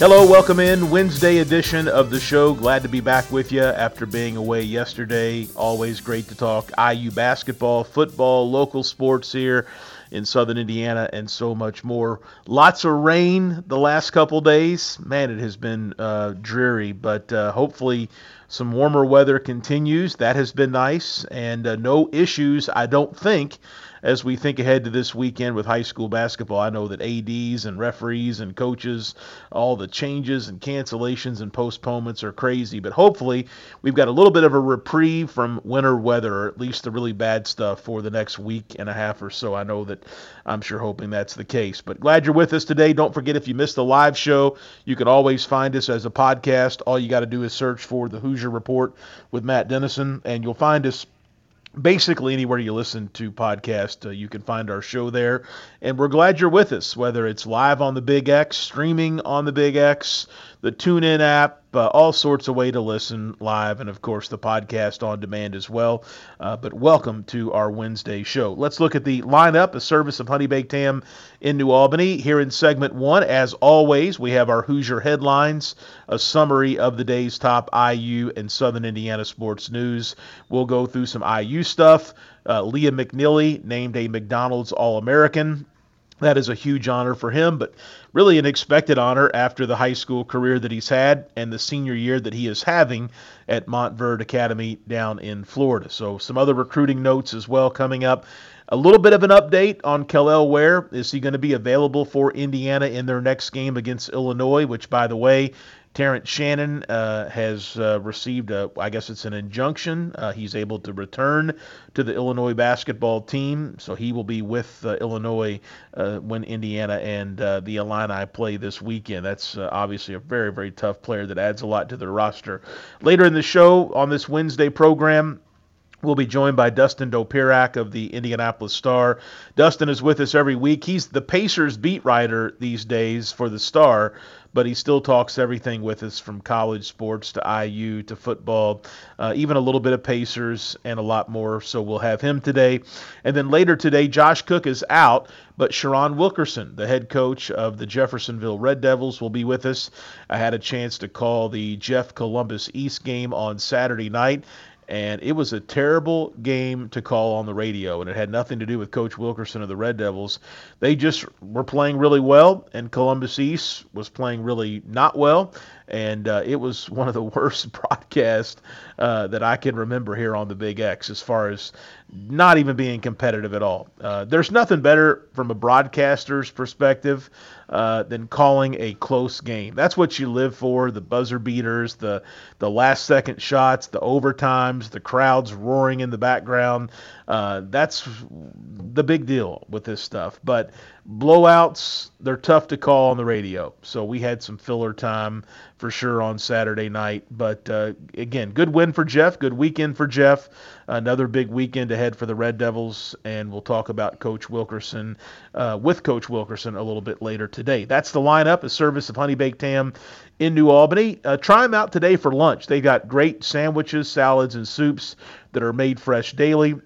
Hello, welcome in Wednesday edition of the show. Glad to be back with you after being away yesterday. Always great to talk IU basketball, football, local sports here in southern Indiana, and so much more. Lots of rain the last couple days. Man, it has been uh, dreary, but uh, hopefully some warmer weather continues. That has been nice, and uh, no issues, I don't think as we think ahead to this weekend with high school basketball. I know that ADs and referees and coaches, all the changes and cancellations and postponements are crazy, but hopefully we've got a little bit of a reprieve from winter weather, or at least the really bad stuff for the next week and a half or so. I know that I'm sure hoping that's the case. But glad you're with us today. Don't forget if you missed the live show, you can always find us as a podcast. All you got to do is search for the Hoosier Report with Matt Dennison, and you'll find us basically anywhere you listen to podcast uh, you can find our show there. And we're glad you're with us whether it's live on the big x streaming on the big x the TuneIn app, uh, all sorts of way to listen live, and of course the podcast on demand as well. Uh, but welcome to our Wednesday show. Let's look at the lineup, a service of Honey Baked Ham in New Albany. Here in segment one, as always, we have our Hoosier headlines, a summary of the day's top IU and Southern Indiana sports news. We'll go through some IU stuff. Uh, Liam McNeely named a McDonald's All American. That is a huge honor for him, but really an expected honor after the high school career that he's had and the senior year that he is having at Montverde Academy down in Florida. So, some other recruiting notes as well coming up. A little bit of an update on Kel'el Ware. Is he going to be available for Indiana in their next game against Illinois, which, by the way, Terrence Shannon uh, has uh, received, a, I guess it's an injunction. Uh, he's able to return to the Illinois basketball team, so he will be with uh, Illinois uh, when Indiana and uh, the Illini play this weekend. That's obviously a very, very tough player that adds a lot to their roster. Later in the show on this Wednesday program, We'll be joined by Dustin Dopirak of the Indianapolis Star. Dustin is with us every week. He's the Pacers beat writer these days for the Star, but he still talks everything with us from college sports to IU to football, uh, even a little bit of Pacers and a lot more. So we'll have him today. And then later today, Josh Cook is out, but Sharon Wilkerson, the head coach of the Jeffersonville Red Devils, will be with us. I had a chance to call the Jeff Columbus East game on Saturday night and it was a terrible game to call on the radio, and it had nothing to do with Coach Wilkerson of the Red Devils. They just were playing really well, and Columbus East was playing really not well, and uh, it was one of the worst broadcasts uh, that I can remember here on the Big X as far as not even being competitive at all. Uh, there's nothing better from a broadcaster's perspective uh, than calling a close game. That's what you live for: the buzzer beaters, the the last second shots, the overtimes, the crowds roaring in the background. Uh, that's the big deal with this stuff. But blowouts, they're tough to call on the radio. So we had some filler time for sure on Saturday night. But uh, again, good win for Jeff. Good weekend for Jeff. Another big weekend ahead for the Red Devils. And we'll talk about Coach Wilkerson uh, with Coach Wilkerson a little bit later today. That's the lineup, a service of Honey Baked Ham in New Albany. Uh, try them out today for lunch. They've got great sandwiches, salads, and soups that are made fresh daily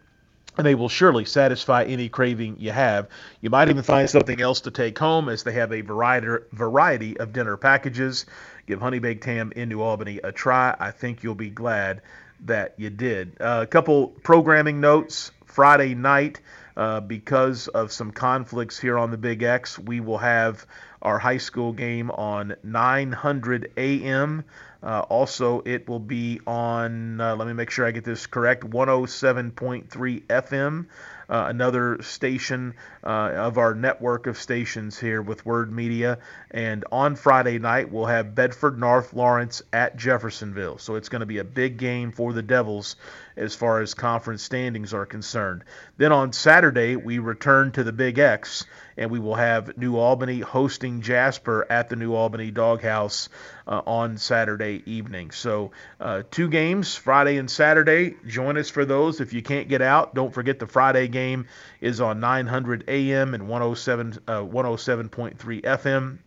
and they will surely satisfy any craving you have. You might even find something else to take home as they have a variety, variety of dinner packages. Give Honey Baked Ham in New Albany a try. I think you'll be glad that you did. Uh, a couple programming notes. Friday night, uh, because of some conflicts here on the Big X, we will have our high school game on 900 AM. Uh, also, it will be on, uh, let me make sure I get this correct, 107.3 FM uh, another station uh, of our network of stations here with Word Media. And on Friday night, we'll have Bedford North Lawrence at Jeffersonville. So it's going to be a big game for the Devils as far as conference standings are concerned. Then on Saturday, we return to the Big X, and we will have New Albany hosting Jasper at the New Albany Doghouse uh, on Saturday evening. So, uh, two games, Friday and Saturday. Join us for those. If you can't get out, don't forget the Friday game is on 900 AM and 107, uh, 107.3 FM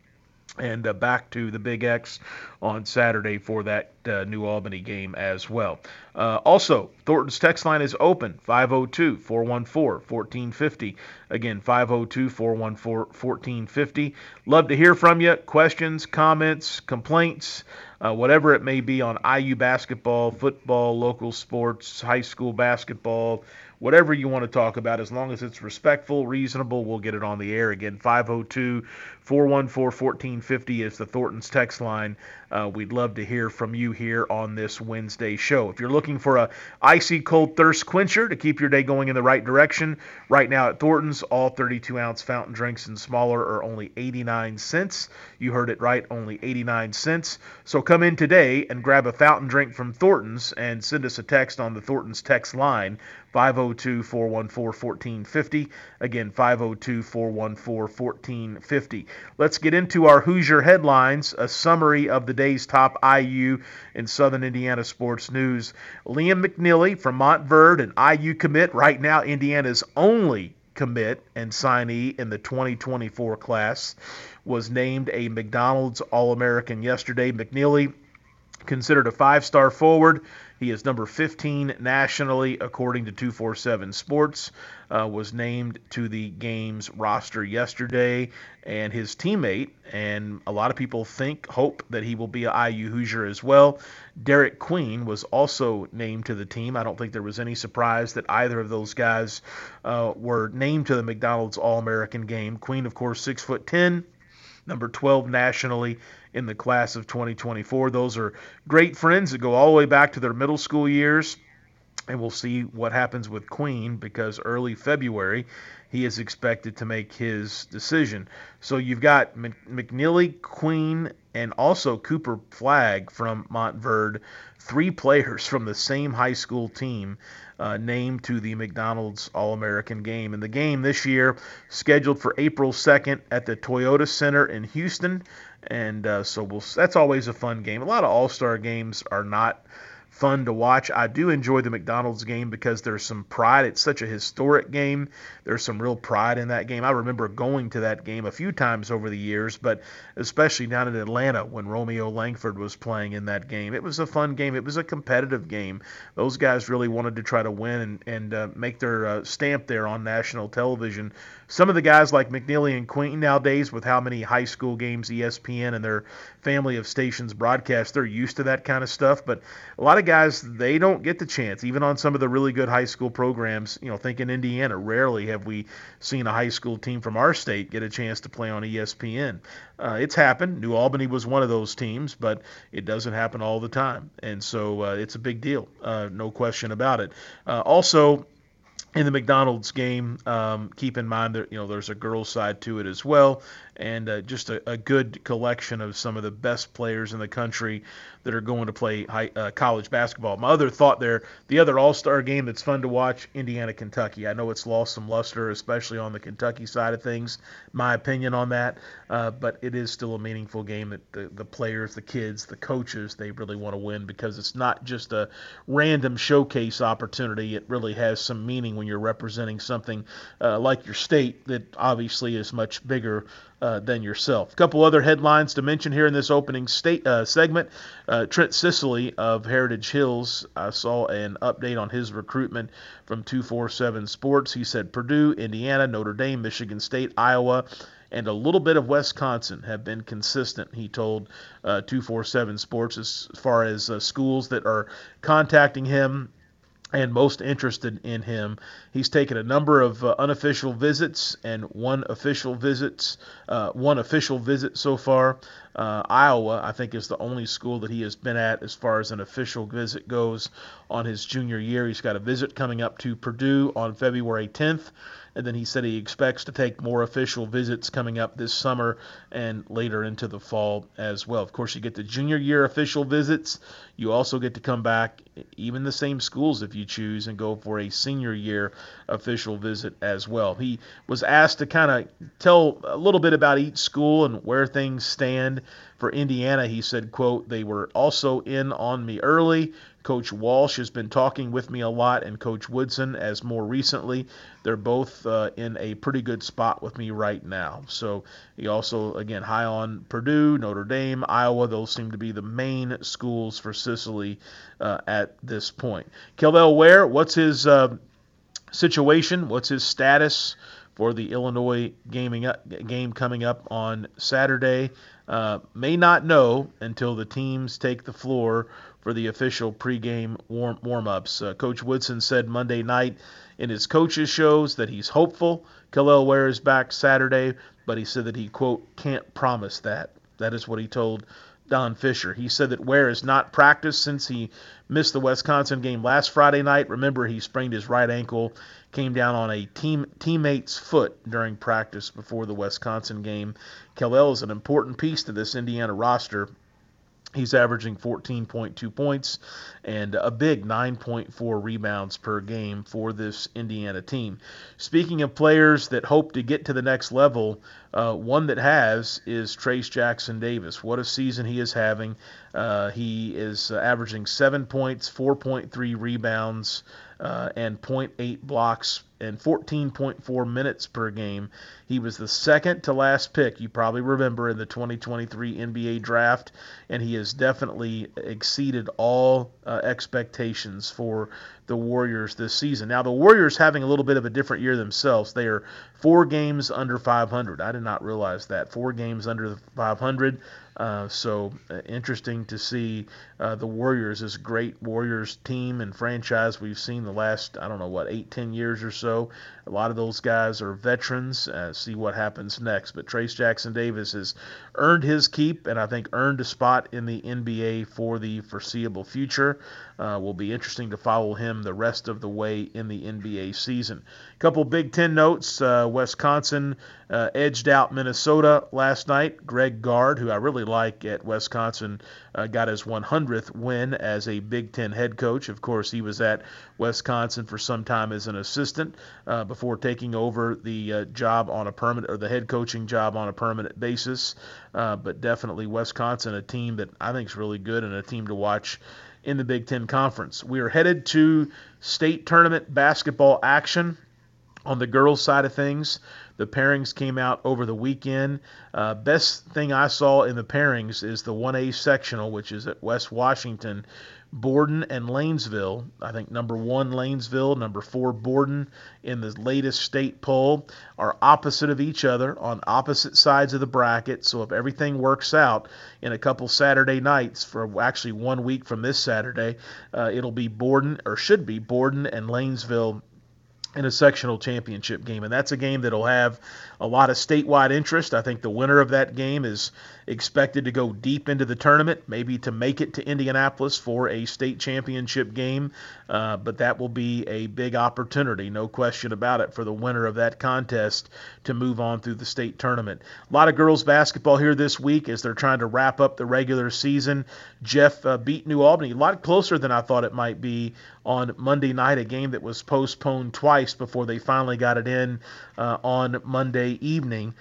and uh, back to the Big X on Saturday for that uh, New Albany game as well. Uh, also, Thornton's text line is open 502 414 1450. Again, 502 414 1450. Love to hear from you. Questions, comments, complaints. Uh, whatever it may be on IU basketball, football, local sports, high school basketball, whatever you want to talk about, as long as it's respectful, reasonable, we'll get it on the air. Again, 502 414 1450 is the Thornton's text line. Uh, we'd love to hear from you here on this Wednesday show. If you're looking for a icy cold thirst quencher to keep your day going in the right direction, right now at Thornton's, all 32 ounce fountain drinks and smaller are only 89 cents. You heard it right, only 89 cents. So come in today and grab a fountain drink from Thornton's and send us a text on the Thornton's text line 502 414 1450. Again, 502 414 1450. Let's get into our Hoosier headlines, a summary of the day's top IU and Southern Indiana sports news. Liam McNeely from Montverde, an IU commit, right now Indiana's only commit and signee in the 2024 class, was named a McDonald's All American yesterday. McNeely, considered a five star forward, he is number 15 nationally, according to 247 Sports. Uh, was named to the game's roster yesterday, and his teammate, and a lot of people think, hope that he will be a IU Hoosier as well. Derek Queen was also named to the team. I don't think there was any surprise that either of those guys uh, were named to the McDonald's All American game. Queen, of course, six foot ten number 12 nationally in the class of 2024. Those are great friends that go all the way back to their middle school years. And we'll see what happens with Queen because early February he is expected to make his decision. So you've got McNeely, Queen, and also Cooper Flagg from Montverde, three players from the same high school team uh, named to the McDonald's All American game. And the game this year scheduled for April 2nd at the Toyota Center in Houston. And uh, so we'll, that's always a fun game. A lot of All Star games are not fun to watch. I do enjoy the McDonald's game because there's some pride. It's such a historic game. There's some real pride in that game. I remember going to that game a few times over the years, but especially down in Atlanta when Romeo Langford was playing in that game. It was a fun game. It was a competitive game. Those guys really wanted to try to win and, and uh, make their uh, stamp there on national television. Some of the guys like McNeely and Queen nowadays, with how many high school games ESPN and their family of stations broadcast, they're used to that kind of stuff. But a lot of guys, they don't get the chance, even on some of the really good high school programs. You know, think in Indiana, rarely have we seen a high school team from our state get a chance to play on ESPN. Uh, it's happened. New Albany was one of those teams, but it doesn't happen all the time. And so uh, it's a big deal, uh, no question about it. Uh, also, in the McDonald's game, um, keep in mind that you know there's a girls' side to it as well, and uh, just a, a, good collection of some of the best players in the country that are going to play high, uh, college basketball. My other thought there, the other All Star game that's fun to watch, Indiana Kentucky. I know it's lost some luster, especially on the Kentucky side of things. My opinion on that, uh, but it is still a meaningful game that the, the players, the kids, the coaches, they really want to win because it's not just a random showcase opportunity. It really has some meaning when you're representing something uh, like your state that obviously is much bigger uh, than yourself. A couple other headlines to mention here in this opening state uh, segment. Uh, Trent Sisley of Heritage Hills, I saw an update on his recruitment from 247 Sports. He said Purdue, Indiana, Notre Dame, Michigan State, Iowa, and a little bit of Wisconsin have been consistent, he told uh, 247 Sports, as far as uh, schools that are contacting him and most interested in him. He's taken a number of uh, unofficial visits and one official visits, uh, one official visit so far. Uh, Iowa, I think, is the only school that he has been at as far as an official visit goes on his junior year. He's got a visit coming up to Purdue on February 10th. And then he said he expects to take more official visits coming up this summer and later into the fall as well. Of course, you get the junior year official visits. You also get to come back, even the same schools if you choose, and go for a senior year official visit as well. He was asked to kind of tell a little bit about each school and where things stand. For Indiana, he said, quote, they were also in on me early. Coach Walsh has been talking with me a lot, and Coach Woodson, as more recently, they're both uh, in a pretty good spot with me right now. So he also, again, high on Purdue, Notre Dame, Iowa. Those seem to be the main schools for Sisley uh, at this point. Kel'el Ware, what's his uh, situation? What's his status? For the Illinois gaming up, game coming up on Saturday, uh, may not know until the teams take the floor for the official pregame warm warm ups. Uh, Coach Woodson said Monday night in his coaches shows that he's hopeful Kel'el Ware is back Saturday, but he said that he quote can't promise that. That is what he told Don Fisher. He said that Ware has not practiced since he missed the Wisconsin game last Friday night. Remember, he sprained his right ankle, came down on a team teammate's foot during practice before the Wisconsin game. Kel'el is an important piece to this Indiana roster. He's averaging 14.2 points and a big 9.4 rebounds per game for this Indiana team. Speaking of players that hope to get to the next level, uh, one that has is Trayce Jackson Davis. What a season he is having. Uh, he is uh, averaging 7 points, 4.3 rebounds, uh, and 0.8 blocks and 14.4 minutes per game. He was the second to last pick, you probably remember, in the 2023 NBA draft, and he has definitely exceeded all uh, expectations for the Warriors this season. Now, the Warriors having a little bit of a different year themselves. They are four games under 500. I did not realize that. Four games under the 500. Uh, so uh, interesting to see uh, the Warriors, this great Warriors team and franchise we've seen the last, I don't know, what, eight, ten years or so. A lot of those guys are veterans. Uh, see what happens next. But Trayce Jackson Davis has earned his keep and I think earned a spot in the NBA for the foreseeable future. Uh, will be interesting to follow him the rest of the way in the NBA season. A couple Big Ten notes. Uh, Wisconsin uh, edged out Minnesota last night. Greg Gard, who I really like at Wisconsin, uh, got his 100th win as a Big Ten head coach. Of course, he was at Wisconsin for some time as an assistant uh, before taking over the uh, job on a permanent or the head coaching job on a permanent basis. but definitely Wisconsin, a team that I think is really good and a team to watch in the Big Ten Conference. We are headed to state tournament basketball action on the girls' side of things. The pairings came out over the weekend. Uh, best thing I saw in the pairings is the 1A sectional, which is at West Washington, Borden and Lanesville. I think number one, Lanesville, number four, Borden, in the latest state poll are opposite of each other on opposite sides of the bracket. So if everything works out in a couple Saturday nights, for actually one week from this Saturday, uh, it'll be Borden, or should be Borden and Lanesville in a sectional championship game. And that's a game that'll have a lot of statewide interest. I think the winner of that game is expected to go deep into the tournament, maybe to make it to Indianapolis for a state championship game. Uh, but that will be a big opportunity, no question about it, for the winner of that contest to move on through the state tournament. A lot of girls basketball here this week as they're trying to wrap up the regular season. Jeff uh, beat New Albany a lot closer than I thought it might be on Monday night, a game that was postponed twice before they finally got it in uh, on Monday evening.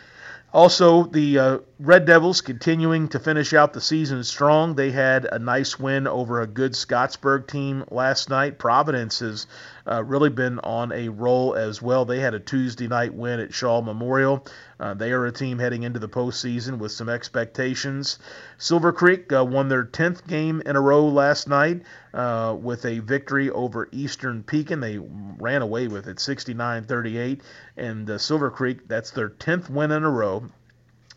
Also, the uh, Red Devils continuing to finish out the season strong. They had a nice win over a good Scottsburg team last night. Providence has uh, really been on a roll as well. They had a Tuesday night win at Shawe Memorial. Uh, they are a team heading into the postseason with some expectations. Silver Creek uh, won their 10th game in a row last night uh, with a victory over Eastern Pekin. They ran away with it 69 38. And uh, Silver Creek, that's their 10th win in a row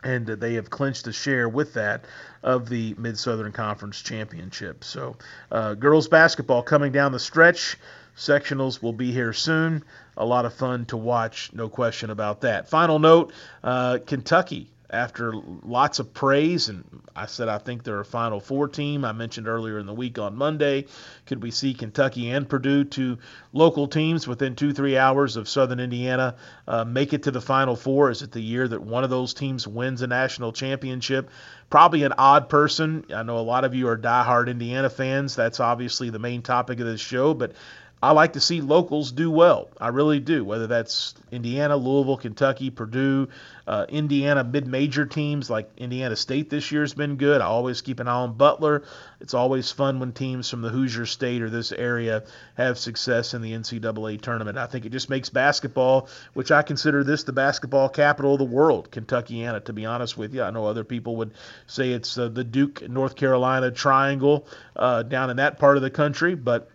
and they have clinched a share with that of the Mid Southern Conference Championship. So, uh, girls basketball coming down the stretch. Sectionals will be here soon. A lot of fun to watch, no question about that. Final note uh, Kentucky after lots of praise, and I said I think they're a Final Four team. I mentioned earlier in the week on Monday, could we see Kentucky and Purdue, two local teams within two, three hours of Southern Indiana, uh, make it to the Final Four? Is it the year that one of those teams wins a national championship? Probably an odd person. I know a lot of you are diehard Indiana fans. That's obviously the main topic of this show, but I like to see locals do well. I really do. Whether that's Indiana, Louisville, Kentucky, Purdue, uh, Indiana mid-major teams like Indiana State this year has been good. I always keep an eye on Butler. It's always fun when teams from the Hoosier State or this area have success in the NCAA tournament. I think it just makes basketball, which I consider this the basketball capital of the world, Kentuckiana. To be honest with you, I know other people would say it's uh, the Duke North Carolina triangle uh, down in that part of the country, but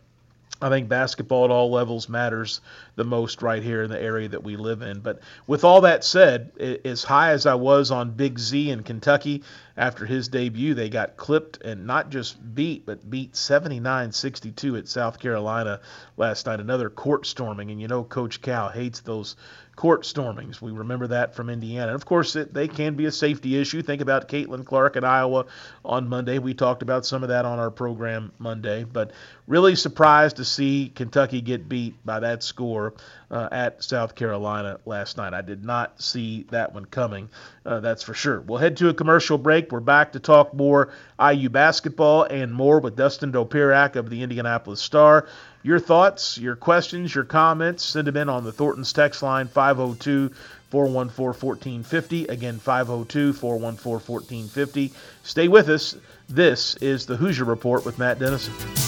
I think basketball at all levels matters the most right here in the area that we live in. But with all that said, as high as I was on Big Z in Kentucky after his debut, they got clipped and not just beat, but beat 79 62 at South Carolina last night. Another court storming. And you know, Coach Cal hates those court stormings. We remember that from Indiana. And of course, it, they can be a safety issue. Think about Caitlin Clark in Iowa on Monday. We talked about some of that on our program Monday. But really surprised to see Kentucky get beat by that score uh, at South Carolina last night. I did not see that one coming, uh, that's for sure. We'll head to a commercial break. We're back to talk more IU basketball and more with Dustin Dopirak of the Indianapolis Star. Your thoughts, your questions, your comments, send them in on the Thornton's text line 502 414 1450. Again, 502 414 1450. Stay with us. This is the Hoosier Report with Matt Dennison.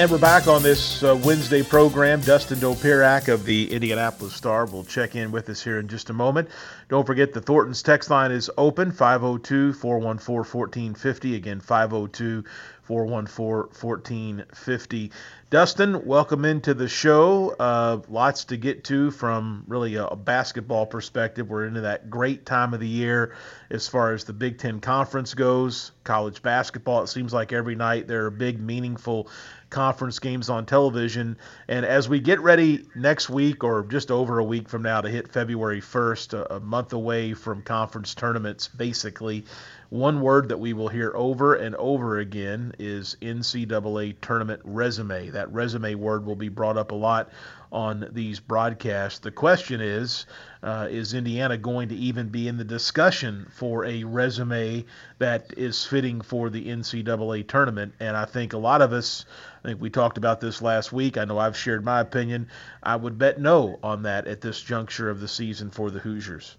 And we're back on this uh, Wednesday program. Dustin Dopirak of the Indianapolis Star will check in with us here in just a moment. Don't forget the Thornton's text line is open 502 414 1450. Again, 502 414 1450. Dustin, welcome into the show. Uh, lots to get to from really a, basketball perspective. We're into that great time of the year as far as the Big Ten Conference goes. College basketball, it seems like every night there are big, meaningful conference games on television. And as we get ready next week or just over a week from now to hit February 1st, a, a month away from conference tournaments, basically, one word that we will hear over and over again is NCAA tournament resume. That resume word will be brought up a lot on these broadcasts. The question is uh, is Indiana going to even be in the discussion for a resume that is fitting for the NCAA tournament? And I think a lot of us, I think we talked about this last week. I know I've shared my opinion. I would bet no on that at this juncture of the season for the Hoosiers.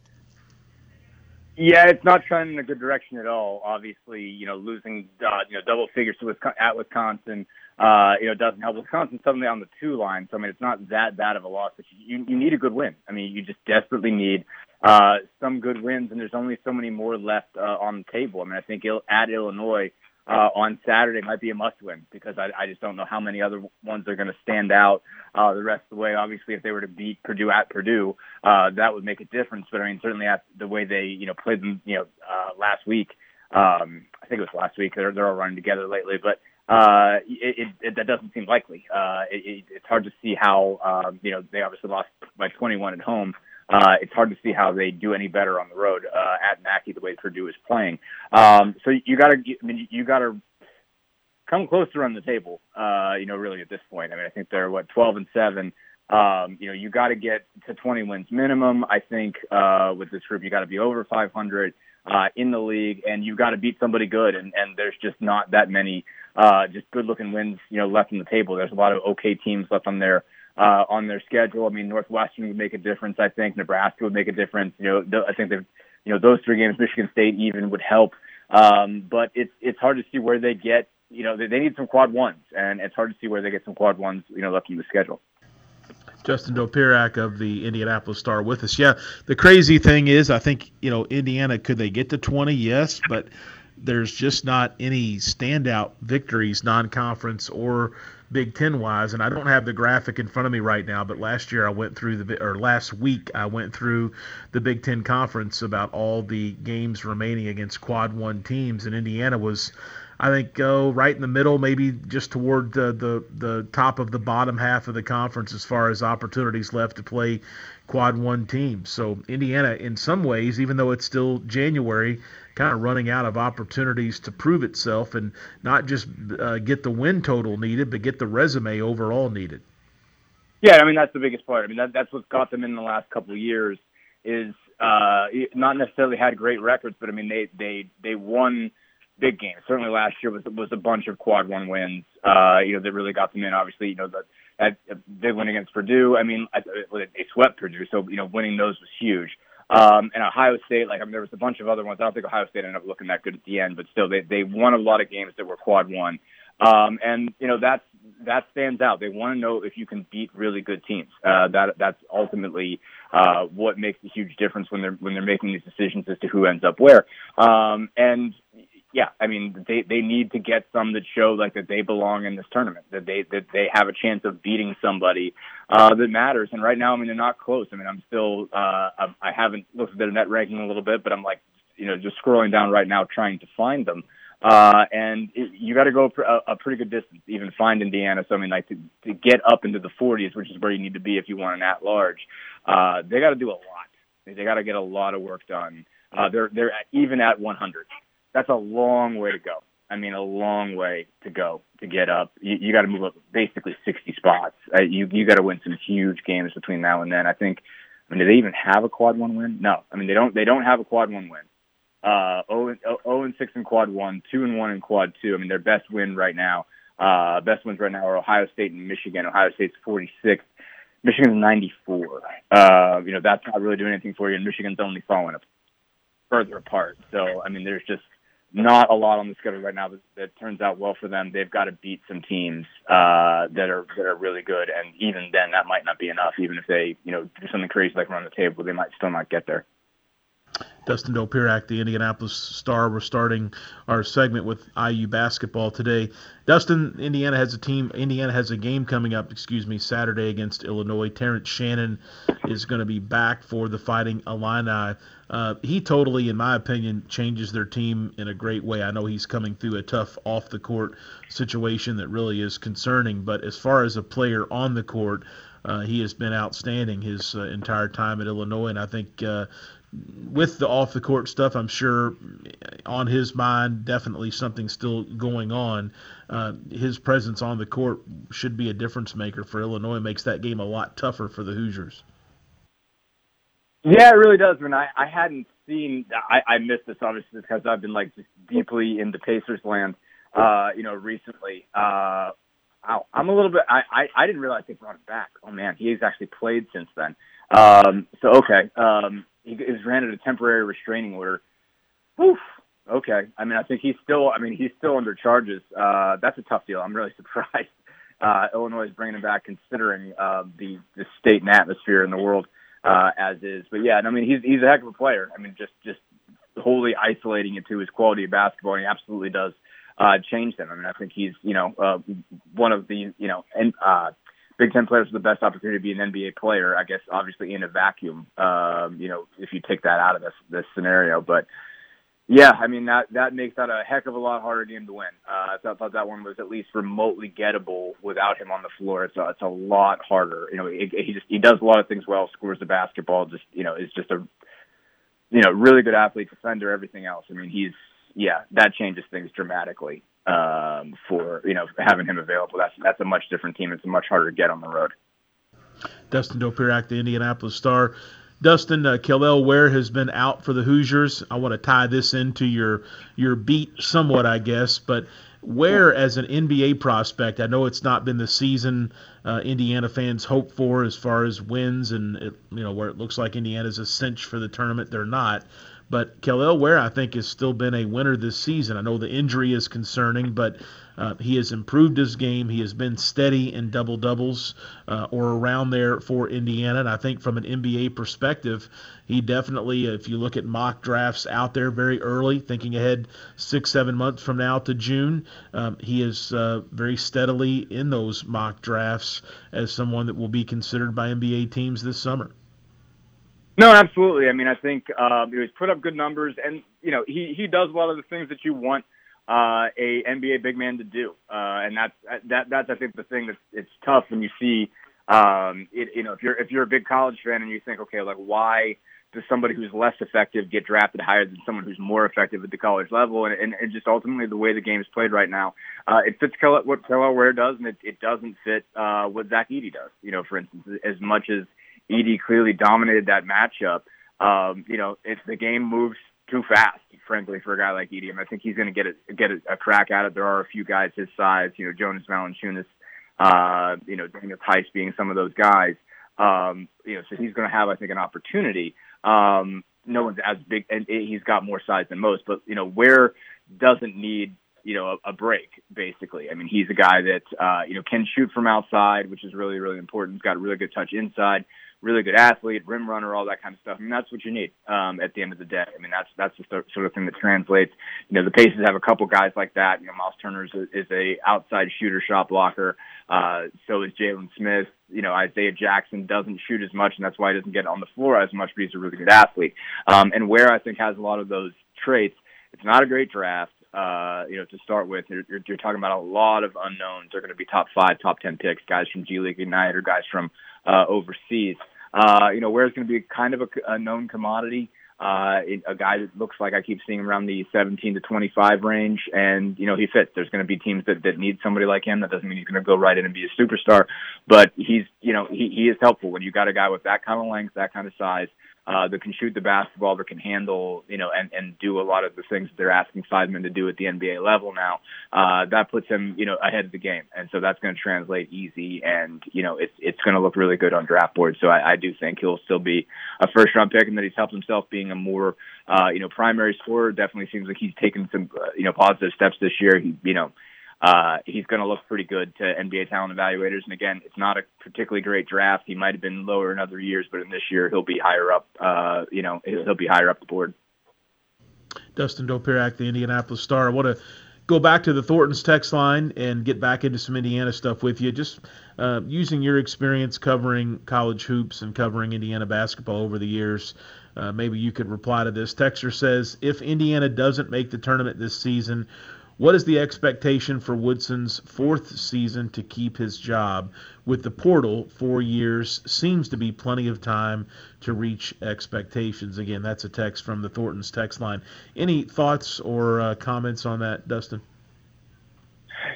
Yeah, it's not trending in a good direction at all. Obviously, you know, losing uh, you know double figures to at Wisconsin, uh, you know, doesn't help. Wisconsin suddenly on the two line, so I mean, it's not that bad of a loss, but you you need a good win. I mean, you just desperately need uh, some good wins, and there's only so many more left uh, on the table. I mean, I think at Illinois uh, on Saturday might be a must-win because I, I just don't know how many other ones are going to stand out uh, the rest of the way. Obviously, if they were to beat Purdue at Purdue, uh, that would make a difference. But I mean, certainly at the way they you know played them, you know, uh, last week. Um, I think it was last week. They're they're all running together lately, but uh, it, it, that doesn't seem likely. Uh, it, it's hard to see how um, you know they obviously lost by 21 at home. Uh, it's hard to see how they do any better on the road uh, at Mackey the way Purdue is playing. Um, so you got to, I mean, you got to come close to run the table. Uh, you know, really at this point. I mean, I think they're what 12 and seven. Um, you know, you got to get to 20 wins minimum. I think uh, with this group, you got to be over 500 uh, in the league, and you've got to beat somebody good. And, and there's just not that many uh, just good-looking wins, you know, left on the table. There's a lot of okay teams left on there uh, on their schedule. I mean, Northwestern would make a difference. I think Nebraska would make a difference. You know, th- I think that you know those three games, Michigan State even would help. Um, but it's it's hard to see where they get. You know, they, they need some quad ones, and it's hard to see where they get some quad ones. You know, looking at the schedule. Dustin Dopirak of the Indianapolis Star with us. Yeah, the crazy thing is, I think you know Indiana could they get to 20? Yes, but there's just not any standout victories, non-conference or Big Ten wise. And I don't have the graphic in front of me right now, but last year I went through the or last week I went through the Big Ten conference about all the games remaining against Quad One teams, and Indiana was I think go right in the middle, maybe just toward the, the the top of the bottom half of the conference as far as opportunities left to play quad one teams. So Indiana, in some ways, even though it's still January, kind of running out of opportunities to prove itself and not just uh, get the win total needed, but get the resume overall needed. Yeah, I mean that's the biggest part. I mean that, that's what's got them in the last couple of years is uh, not necessarily had great records, but I mean they they they won big games. Certainly last year was was a bunch of quad one wins. Uh, you know, that really got them in. Obviously, you know, the, that big win against Purdue. I mean, they swept Purdue, so you know, winning those was huge. Um, and Ohio State, like I mean, there was a bunch of other ones. I don't think Ohio State ended up looking that good at the end, but still, they they won a lot of games that were quad one. Um, and you know that's that stands out. They want to know if you can beat really good teams. Uh, that that's ultimately uh, what makes a huge difference when they're when they're making these decisions as to who ends up where. Um, and yeah, I mean they they need to get some that show like that they belong in this tournament, that they that they have a chance of beating somebody uh, that matters. And right now, I mean they're not close. I mean I'm still uh, I haven't looked at their net ranking a little bit, but I'm like you know just scrolling down right now trying to find them. Uh, and it, you got to go a, a pretty good distance even find Indiana. So I mean, like to, to get up into the 40s, which is where you need to be if you want an at large. Uh, they got to do a lot. They got to get a lot of work done. Uh, they're they're even at 100 that's a long way to go. I mean, a long way to go to get up. You, you got to move up basically 60 spots. Uh, you you got to win some huge games between now and then. I think. I mean, do they even have a quad one win? No. I mean, they don't. They don't have a quad one win. Uh, 0 and, 0 and 6 in quad one, 2 and 1 in quad two. I mean, their best win right now, uh, best wins right now are Ohio State and Michigan. Ohio State's 46. Michigan's 94. Uh, you know, that's not really doing anything for you, and Michigan's only falling further apart. So, I mean, there's just not a lot on the schedule right now that, that turns out well for them. They've got to beat some teams uh, that are that are really good, and even then, that might not be enough. Even if they, you know, do something crazy like run the table, they might still not get there. Dustin Dopirak, the Indianapolis Star. We're starting our segment with IU basketball today. Dustin, Indiana has a team. Indiana has a game coming up. Excuse me, Saturday against Illinois. Terrence Shannon is going to be back for the Fighting Illini. Uh, he totally, in my opinion, changes their team in a great way. I know he's coming through a tough off the court situation that really is concerning, but as far as a player on the court, uh, he has been outstanding his uh, entire time at Illinois, and I think uh, with the off the court stuff, I'm sure on his mind, definitely something still going on. Uh, his presence on the court should be a difference maker for Illinois. Makes that game a lot tougher for the Hoosiers. Yeah, it really does. I mean, I, I hadn't seen. I, I missed this obviously because I've been like just deeply into Pacers land. Uh, you know, recently. Uh, I'm a little bit. I, I I didn't realize they brought him back. Oh man, he's actually played since then. Um, so okay. Um, he was granted a temporary restraining order. Oof. Okay. I mean, I think he's still. I mean, he's still under charges. Uh, that's a tough deal. I'm really surprised. Uh, Illinois is bringing him back, considering uh, the the state and atmosphere in the world uh, as is. But yeah, I mean, he's he's a heck of a player. I mean, just just wholly isolating it to his quality of basketball, and he absolutely does uh, change them. I mean, I think he's you know uh, one of the you know and uh, Big Ten players with the best opportunity to be an NBA player. I guess obviously in a vacuum, um, you know, if you take that out of this this scenario, but. Yeah, I mean that that makes that a heck of a lot harder game to win. Uh, I thought that one was at least remotely gettable without him on the floor. It's a, it's a lot harder. You know, it, he just he does a lot of things well. Scores the basketball. Just you know, is just a you know really good athlete, defender, everything else. I mean, he's yeah, that changes things dramatically um, for you know having him available. That's that's a much different team. It's much harder to get on the road. Dustin Dopirak, the Indianapolis Star. Dustin uh, Kel'el Ware has been out for the Hoosiers. I want to tie this into your your beat somewhat, I guess, but Ware as an NBA prospect, I know it's not been the season uh, Indiana fans hope for as far as wins and it, you know where it looks like Indiana's a cinch for the tournament. They're not, But Kel'el Ware, I think, has still been a winner this season. I know the injury is concerning, but uh, he has improved his game. He has been steady in double doubles uh, or around there for Indiana. And I think from an NBA perspective, he definitely, if you look at mock drafts out there very early, thinking ahead six, seven months from now to June, um, he is uh, very steadily in those mock drafts as someone that will be considered by NBA teams this summer. No, absolutely. I mean, I think uh, he's put up good numbers, and you know, he he does a lot of the things that you want uh, a NBA big man to do, uh, and that's that that's I think the thing that it's tough when you see, um, it, you know, if you're if you're a big college fan and you think, okay, like why does somebody who's less effective get drafted higher than someone who's more effective at the college level, and, and, and just ultimately the way the game is played right now, uh, it fits what Kel'el Ware does, and it, it doesn't fit uh, what Zach Edey does. You know, for instance, as much as Edey clearly dominated that matchup. Um, you know, if the game moves too fast, frankly, for a guy like Edey. I, think he's going to get a, get a, a crack at it. There are a few guys his size, you know, Jonas Valanciunas, uh, you know, Daniel Theis being some of those guys. Um, you know, so he's going to have, I think, an opportunity. Um, no one's as big, and he's got more size than most. But you know, Ware doesn't need you know a, a break basically. I mean, he's a guy that uh, you know can shoot from outside, which is really really important. He's got a really good touch inside really good athlete, rim runner, all that kind of stuff. I mean, that's what you need um, at the end of the day. I mean, that's that's the sort of thing that translates. You know, the Pacers have a couple guys like that. You know, Myles Turner is a, is a outside shooter, shot blocker. Uh, so is Jalen Smith. You know, Isaiah Jackson doesn't shoot as much, and that's why he doesn't get on the floor as much. But he's a really good athlete. Um, and Ware I think has a lot of those traits. It's not a great draft. Uh, you know, to start with, you're, you're, you're talking about a lot of unknowns. They're going to be top five, top ten picks, guys from G League Ignite or guys from uh, overseas. Uh, you know, Ware's going to be kind of a, a known commodity. Uh, a guy that looks like I keep seeing around the 17 to 25 range, and you know he fits. There's going to be teams that that need somebody like him. That doesn't mean he's going to go right in and be a superstar, but he's you know he he is helpful when you got a guy with that kind of length, that kind of size, uh, that can shoot the basketball, that can handle, you know, and, and do a lot of the things that they're asking five men to do at the NBA level now, uh, that puts him, you know, ahead of the game. And so that's going to translate easy and, you know, it's, it's going to look really good on draft board. So I, I do think he'll still be a first round pick and that he's helped himself being a more, uh, you know, primary scorer. Definitely seems like he's taken some, uh, you know, positive steps this year. He, you know, uh, he's going to look pretty good to NBA talent evaluators. And again, it's not a particularly great draft. He might have been lower in other years, but in this year, he'll be higher up. Uh, you know, he'll be higher up the board. Dustin Dopirak, the Indianapolis Star. I want to go back to the Thornton's text line and get back into some Indiana stuff with you. Just uh, using your experience covering college hoops and covering Indiana basketball over the years. Uh, maybe you could reply to this. Texter says, if Indiana doesn't make the tournament this season, what is the expectation for Woodson's fourth season to keep his job? With the portal, four years seems to be plenty of time to reach expectations. Again, that's a text from the Thornton's text line. Any thoughts or uh, comments on that, Dustin?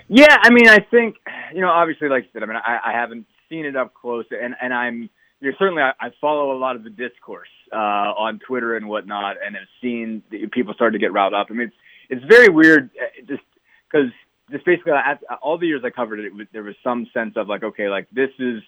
Yeah, I mean, I think you know, obviously, like I said, I mean, I, I haven't seen it up close, and and I'm you know, certainly I, I follow a lot of the discourse uh, on Twitter and whatnot, and have seen the, people start to get riled up. I mean, it's it's very weird, uh, just because just basically at, all the years I covered it, it there was some sense of like, okay, like this is,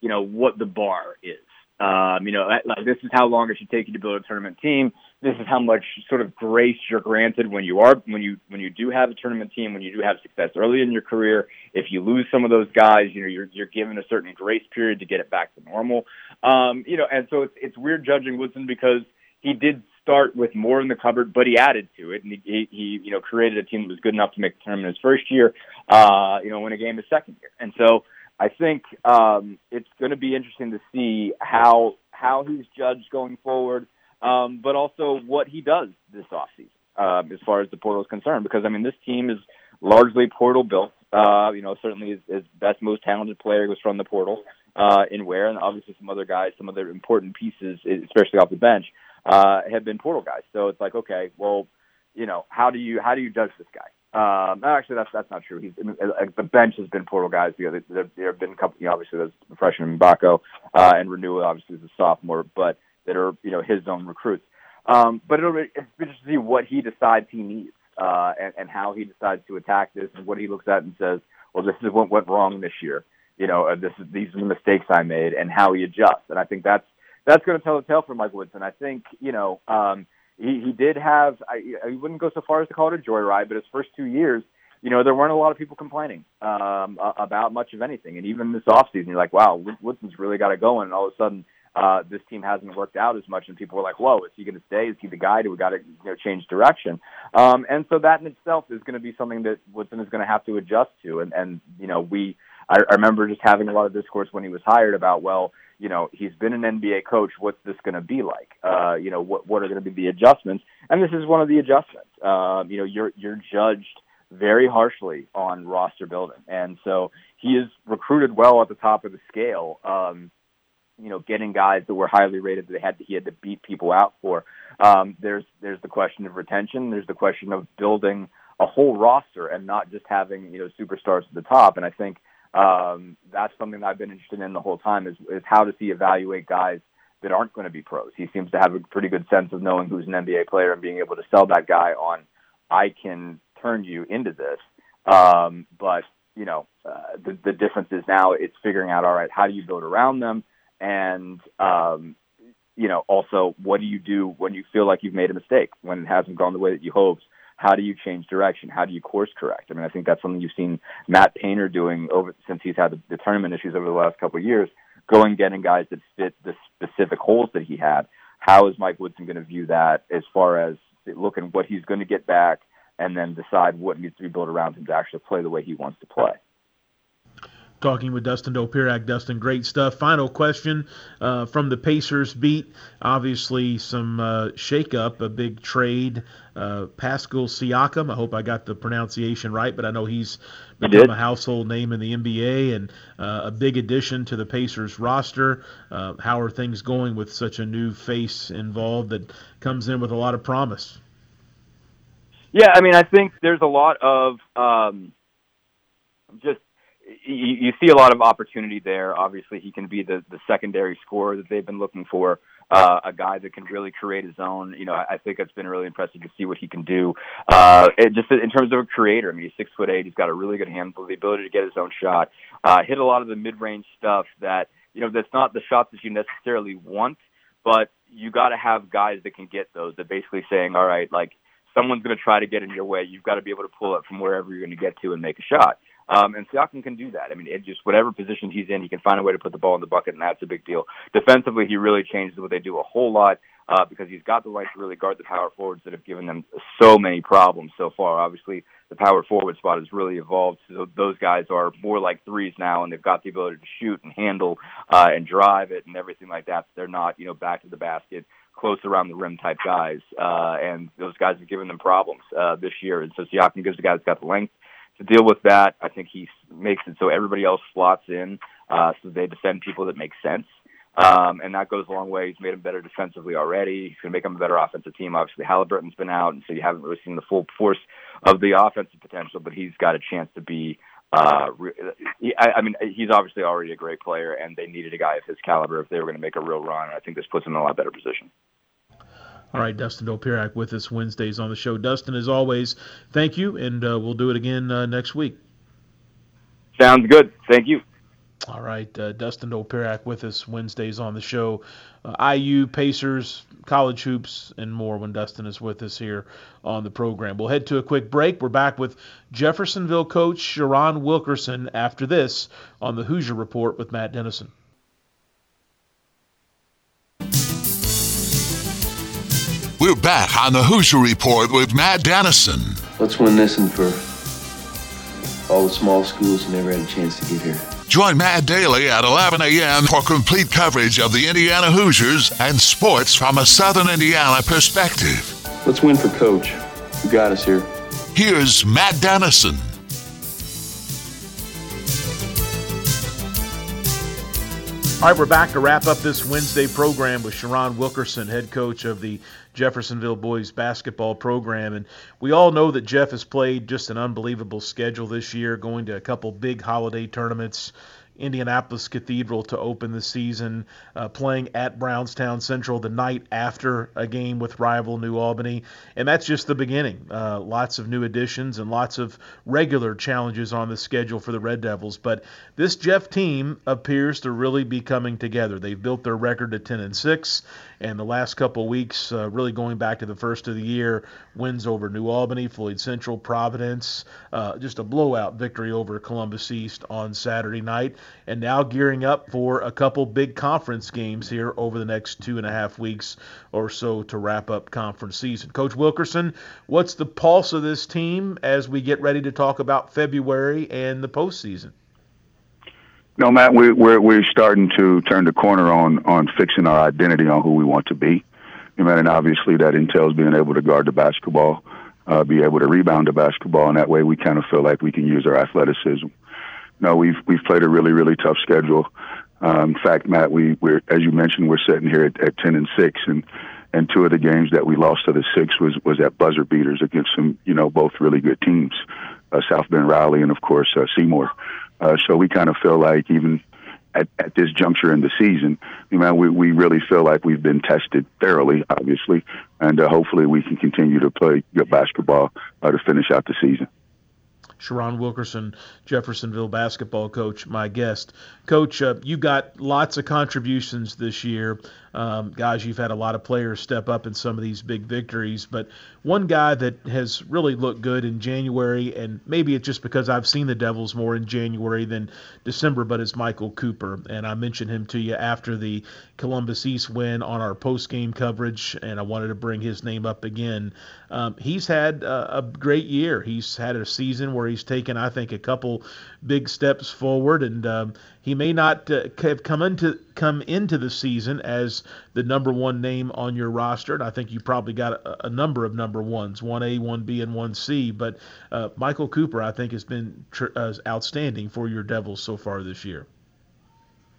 you know, what the bar is. Um, you know, like this is how long it should take you to build a tournament team. This is how much sort of grace you're granted when you are when you when you do have a tournament team, when you do have success early in your career. If you lose some of those guys, you know, you're you're given a certain grace period to get it back to normal. Um, you know, and so it's it's weird judging Woodson because he did start with more in the cupboard, but he added to it, and he, he you know created a team that was good enough to make the tournament his first year, uh, you know, win a game his second year, and so I think um, it's going to be interesting to see how how he's judged going forward, um, but also what he does this offseason uh, as far as the portal is concerned, because I mean this team is largely portal built. Uh, you know, certainly his, his best, most talented player was from the portal uh, in Ware, and obviously some other guys, some other important pieces, especially off the bench uh, have been portal guys. So it's like, okay, well, you know, how do you how do you judge this guy? Um, actually, that's that's not true. He's uh, the bench has been portal guys because there, there have been a couple. You know, obviously, there's freshman Mgbako uh, and Reneau, obviously, is a sophomore, but that are you know his own recruits. Um, but it'll be it's interesting to see what he decides he needs uh, and, and how he decides to attack this and what he looks at and says, well, this is what went wrong this year. You know, uh, this is these are the mistakes I made, and how he adjusts. And I think that's that's going to tell the tale for Mike Woodson. I think you know um, he, he did have. I, I wouldn't go so far as to call it a joyride, but his first two years, you know, there weren't a lot of people complaining um, about much of anything. And even this offseason, you're like, wow, Woodson's really got it going. And all of a sudden, uh, this team hasn't worked out as much, and people were like, "Whoa, is he going to stay? Is he the guy? Do we got to you know, change direction?" Um, and so that in itself is going to be something that Woodson is going to have to adjust to. And and you know, we I, I remember just having a lot of discourse when he was hired about, well, you know, he's been an NBA coach. What's this going to be like? Uh, you know, what what are going to be the adjustments? And this is one of the adjustments. Um, you know, you're you're judged very harshly on roster building, and so he is recruited well at the top of the scale. Um, you know, getting guys that were highly rated that they had to, he had to beat people out for. Um, there's there's the question of retention. There's the question of building a whole roster and not just having you know superstars at the top. And I think um, that's something that I've been interested in the whole time is is how does he evaluate guys that aren't going to be pros. He seems to have a pretty good sense of knowing who's an NBA player and being able to sell that guy on I can turn you into this. Um, but you know, uh, the, the difference is now it's figuring out, all right, how do you build around them? and um, you know also what do you do when you feel like you've made a mistake when it hasn't gone the way that you hoped how do you change direction? How do you course correct? I mean i think that's something you've seen matt painter doing over since he's had the, the tournament issues over the last couple of years going getting guys that fit the specific holes that he had. How is mike woodson going to view that as far as looking what he's going to get back and then decide what needs to be built around him to actually play the way he wants to play talking with Dustin Dopirak. Dustin, great stuff. Final question uh, from the Pacers beat. Obviously, some uh, shakeup, a big trade. Uh, Pascal Siakam. I hope I got the pronunciation right, but I know he's become a household name in the NBA and uh, a big addition to the Pacers roster. Uh, how are things going with such a new face involved that comes in with a lot of promise? Yeah, I mean, I think there's a lot of um, just you, you see a lot of opportunity there. Obviously, he can be the, the secondary scorer that they've been looking for. Uh, a guy that can really create his own. You know, I, think it's been really impressive to see what he can do. Uh, it, just in terms of a creator, I mean, he's six foot eight. He's got a really good handle, the ability to get his own shot, uh, hit a lot of the mid range stuff that you know that's not the shots that you necessarily want, but you got to have guys that can get those. That basically saying, all right, like someone's going to try to get in your way. You've got to be able to pull it from wherever you're going to get to and make a shot. Um, and Siakam can do that. I mean, it just whatever position he's in, he can find a way to put the ball in the bucket, and that's a big deal. Defensively, he really changes what they do a whole lot uh, because he's got the right to really guard the power forwards that have given them so many problems so far. Obviously, the power forward spot has really evolved. So those guys are more like threes now, and they've got the ability to shoot and handle uh, and drive it and everything like that. They're not, you know, back to the basket close around the rim type guys, uh, and those guys have given them problems uh, this year. And so Siakam gives the guys got the length to deal with that. I think he makes it so everybody else slots in, uh, so they defend people that make sense. Um, and that goes a long way. He's made them better defensively already. He's going to make them a better offensive team. Obviously, Halliburton's been out, and so you haven't really seen the full force of the offensive potential. But he's got a chance to be. Uh, I, I mean, he's obviously already a great player, and they needed a guy of his caliber if they were going to make a real run. And I think this puts him in a lot better position. All right, Dustin Dopirak with us Wednesdays on the show. Dustin, as always, thank you, and uh, we'll do it again uh, next week. Sounds good. Thank you. All right, uh, Dustin Dopirak with us Wednesdays on the show. Uh, IU, Pacers, college hoops, and more when Dustin is with us here on the program. We'll head to a quick break. We're back with Jeffersonville coach Sherron Wilkerson after this on the Hoosier Report with Matt Dennison. We're back on the Hoosier Report with Matt Dennison. Let's win this and for all the small schools who never had a chance to get here. Join Matt daily at 11 a.m. for complete coverage of the Indiana Hoosiers and sports from a Southern Indiana perspective. Let's win for Coach, who got us here. Here's Matt Dennison. All right, we're back to wrap up this Wednesday program with Sherron Wilkerson, head coach of the Jeffersonville boys basketball program. And we all know that Jeff has played just an unbelievable schedule this year, going to a couple big holiday tournaments. Indianapolis Cathedral to open the season, uh, playing at Brownstown Central the night after a game with rival New Albany. And that's just the beginning. Uh, lots of new additions and lots of regular challenges on the schedule for the Red Devils. But this Jeff team appears to really be coming together. They've built their record to 10 and 6, and the last couple weeks, uh, really going back to the first of the year, wins over New Albany, Floyd Central, Providence, uh, just a blowout victory over Columbus East on Saturday night, and now gearing up for a couple big conference games here over the next two and a half weeks or so to wrap up conference season. Coach Wilkerson, what's the pulse of this team as we get ready to talk about February and the postseason? No, Matt, we're, we're we're starting to turn the corner on on fixing our identity on who we want to be. You know, and obviously that entails being able to guard the basketball, uh, be able to rebound the basketball, and that way we kind of feel like we can use our athleticism. No, we've we've played a really really tough schedule. Um, in fact, Matt, we we're as you mentioned, we're sitting here at, at ten and six, and and two of the games that we lost to the six was was at buzzer beaters against some you know both really good teams, uh, South Bend Riley and of course uh, Seymour. Uh, so we kind of feel like even at, at this juncture in the season, you know, we, we really feel like we've been tested thoroughly, obviously, and uh, hopefully we can continue to play good basketball uh, to finish out the season. Sherron Wilkerson, Jeffersonville basketball coach, my guest. Coach, uh, you got lots of contributions this year. Um, guys, you've had a lot of players step up in some of these big victories, but one guy that has really looked good in January, and maybe it's just because I've seen the Devils more in January than December, but it's Michael Cooper. And I mentioned him to you after the Columbus East win on our post game coverage, and I wanted to bring his name up again. Um, he's had a, a great year. He's had a season where he's taken, I think, a couple big steps forward, and um, he may not uh, have come into come into the season as the number one name on your roster, and I think you probably got a, a number of number ones, one A, one B, and one C. But uh, Michael Cooper, I think, has been tr- uh, outstanding for your Devils so far this year.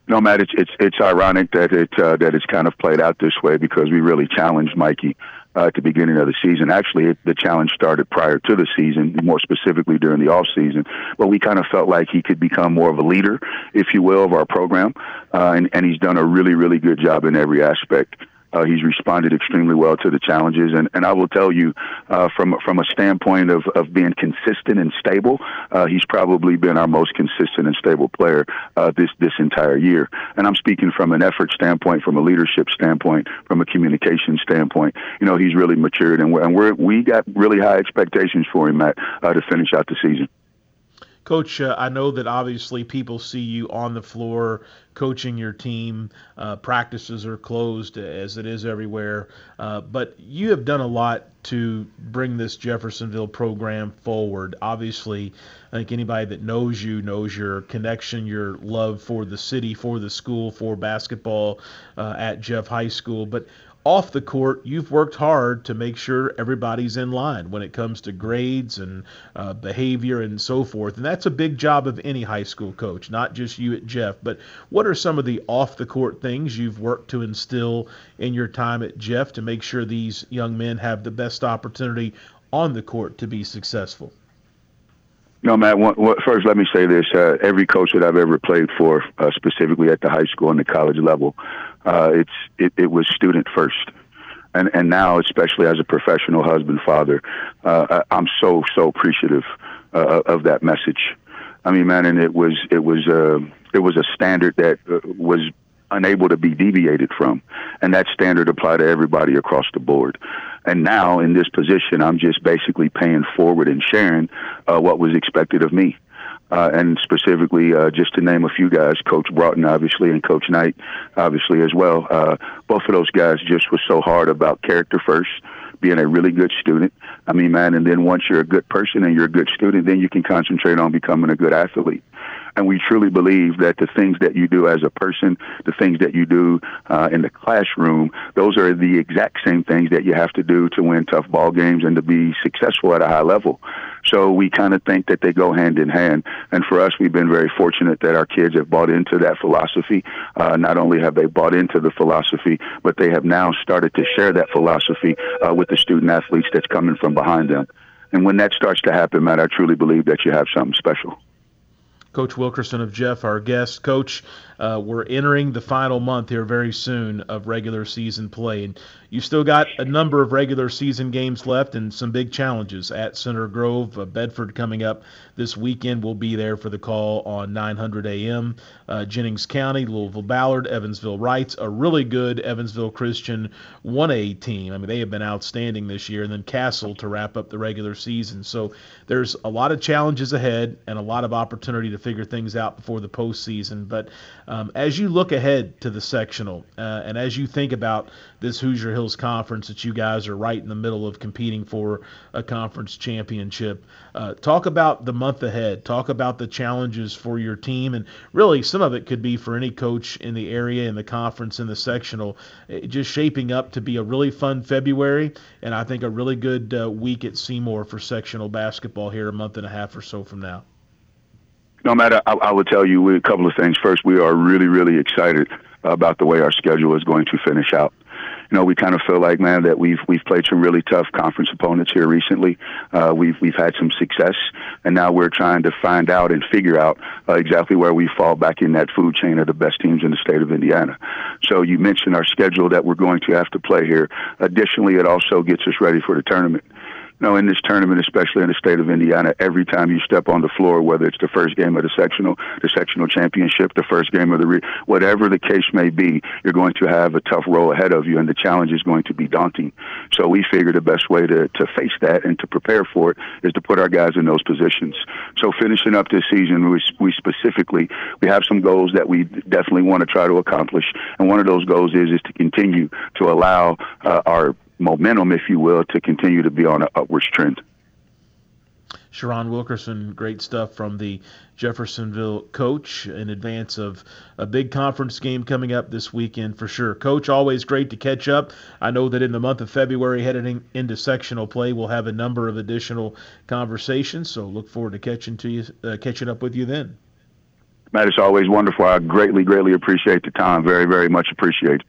No, Matt, it's it's it's ironic that it uh, that it's kind of played out this way because we really challenged Mikey uh, at the beginning of the season. Actually, it, the challenge started prior to the season, more specifically during the off season. But we kind of felt like he could become more of a leader, if you will, of our program, uh, and and he's done a really really good job in every aspect. Uh, he's responded extremely well to the challenges, and, and I will tell you, uh, from from a standpoint of, of being consistent and stable, uh, he's probably been our most consistent and stable player uh, this this entire year. And I'm speaking from an effort standpoint, from a leadership standpoint, from a communication standpoint. You know, he's really matured, and and we're we got really high expectations for him, Matt, uh, to finish out the season. Coach, uh, I know that obviously people see you on the floor coaching your team. Uh, practices are closed as it is everywhere. Uh, but you have done a lot to bring this Jeffersonville program forward. Obviously, I think anybody that knows you knows your connection, your love for the city, for the school, for basketball uh, at Jeff High School. But off the court, you've worked hard to make sure everybody's in line when it comes to grades and uh, behavior and so forth. And that's a big job of any high school coach, not just you at Jeff. But what are some of the off the court things you've worked to instill in your time at Jeff to make sure these young men have the best opportunity on the court to be successful? No, Matt. One, one, first, let me say this: uh, every coach that I've ever played for, uh, specifically at the high school and the college level, uh, it's it, it was student first, and and now especially as a professional husband father, uh, I'm so so appreciative uh, of that message. I mean, man, and it was it was uh, it was a standard that uh, was unable to be deviated from, and that standard applied to everybody across the board. And now in this position, I'm just basically paying forward and sharing uh, what was expected of me uh, and specifically uh, just to name a few guys, Coach Broughton, obviously, and Coach Knight, obviously as well. Uh, both of those guys just was so hard about character first, being a really good student. I mean, man, and then once you're a good person and you're a good student, then you can concentrate on becoming a good athlete. And we truly believe that the things that you do as a person, the things that you do uh, in the classroom, those are the exact same things that you have to do to win tough ball games and to be successful at a high level. So we kind of think that they go hand in hand. And for us, we've been very fortunate that our kids have bought into that philosophy. Uh, not only have they bought into the philosophy, but they have now started to share that philosophy uh, with the student athletes that's coming from behind them. And when that starts to happen, Matt, I truly believe that you have something special. Coach Wilkerson of Jeff, our guest. Coach, uh, we're entering the final month here very soon of regular season play, and you've still got a number of regular season games left and some big challenges at Center Grove. Uh, Bedford coming up this weekend. We'll be there for the call on 900 a.m. Uh, Jennings County, Louisville Ballard, Evansville Reitz, a really good Evansville Christian 1A team. I mean, they have been outstanding this year, and then Castle to wrap up the regular season. So there's a lot of challenges ahead and a lot of opportunity to figure things out before the postseason. But um, as you look ahead to the sectional uh, and as you think about this Hoosier Hills Conference that you guys are right in the middle of competing for a conference championship, uh, talk about the month ahead. Talk about the challenges for your team. And really, some of it could be for any coach in the area, in the conference, in the sectional, just shaping up to be a really fun February. And I think a really good uh, week at Seymour for sectional basketball here a month and a half or so from now no matter, I, I would tell you a couple of things. First, we are really, really excited about the way our schedule is going to finish out. You know, we kind of feel like, man, that we've we've played some really tough conference opponents here recently. Uh, we've we've had some success, and now we're trying to find out and figure out uh, exactly where we fall back in that food chain of the best teams in the state of Indiana. So you mentioned our schedule that we're going to have to play here. Additionally, it also gets us ready for the tournament know, in this tournament, especially in the state of Indiana, every time you step on the floor, whether it's the first game of the sectional, the sectional championship, the first game of the, re- whatever the case may be, you're going to have a tough row ahead of you, and the challenge is going to be daunting. So we figure the best way to, to face that and to prepare for it is to put our guys in those positions. So finishing up this season, we, we specifically, we have some goals that we definitely want to try to accomplish, and one of those goals is is to continue to allow uh, our momentum, if you will, to continue to be on an upwards trend. Sherron Wilkerson, great stuff from the Jeffersonville coach in advance of a big conference game coming up this weekend for sure. Coach, always great to catch up. I know that in the month of February, heading into sectional play, we'll have a number of additional conversations. So look forward to catching to you, uh, catching up with you then. Matt, it's always wonderful. I greatly, greatly appreciate the time. Very, very much appreciate it.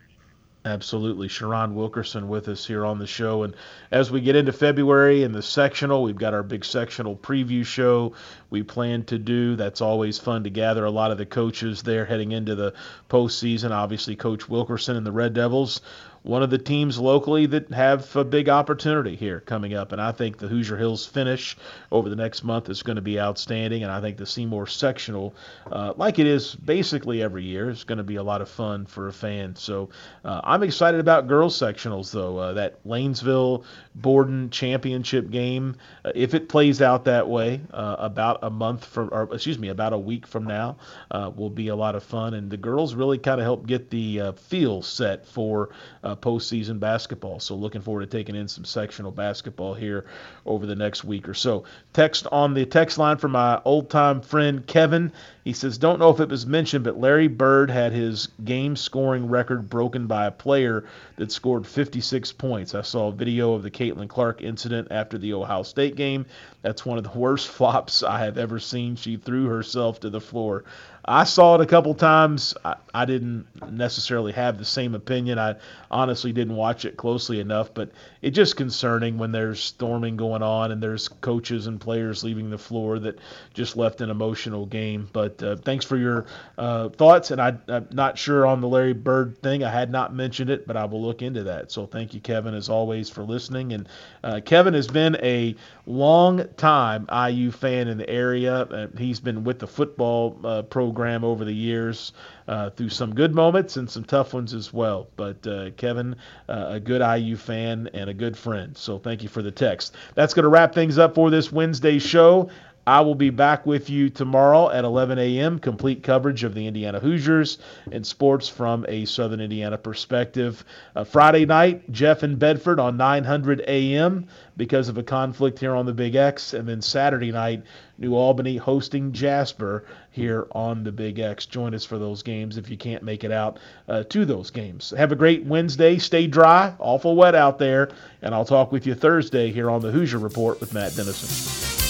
Absolutely. Sherron Wilkerson with us here on the show. And as we get into February and the sectional, we've got our big sectional preview show we plan to do. That's always fun to gather a lot of the coaches there heading into the postseason. Obviously, Coach Wilkerson and the Red Devils one of the teams locally that have a big opportunity here coming up. And I think the Hoosier Hills finish over the next month is going to be outstanding. And I think the Seymour sectional, uh, like it is basically every year, is going to be a lot of fun for a fan. So uh, I'm excited about girls sectionals, though. Uh, that Lanesville Borden championship game, uh, if it plays out that way, uh, about a month from, or excuse me, about a week from now, uh, will be a lot of fun. And the girls really kind of help get the feel set for uh, postseason basketball. So looking forward to taking in some sectional basketball here over the next week or so. Text on the text line from my old time friend Kevin. He says, Don't know if it was mentioned, but Larry Bird had his game scoring record broken by a player that scored 56 points. I saw a video of the Caitlin Clark incident after the Ohio State game. That's one of the worst flops I have ever seen. She threw herself to the floor. I saw it a couple times. I, I, didn't necessarily have the same opinion. I honestly didn't watch it closely enough, but it's just concerning when there's storming going on and there's coaches and players leaving the floor that just left an emotional game. But uh, thanks for your uh, thoughts, and I, am not sure on the Larry Bird thing. I had not mentioned it, but I will look into that. So thank you, Kevin, as always, for listening. And uh, Kevin has been a long time IU fan in the area. Uh, he's been with the football uh, program over the years uh, through some good moments and some tough ones as well. But uh, Kevin, uh, a good IU fan and a good friend. So thank you for the text. That's going to wrap things up for this Wednesday show. I will be back with you tomorrow at 11 a.m. Complete coverage of the Indiana Hoosiers and sports from a Southern Indiana perspective. Uh, Friday night, Jeff in Bedford on 900 a.m. because of a conflict here on the Big X. And then Saturday night, New Albany hosting Jasper here on the Big X. Join us for those games if you can't make it out uh, to those games. Have a great Wednesday. Stay dry, awful wet out there. And I'll talk with you Thursday here on the Hoosier Report with Matt Dennison.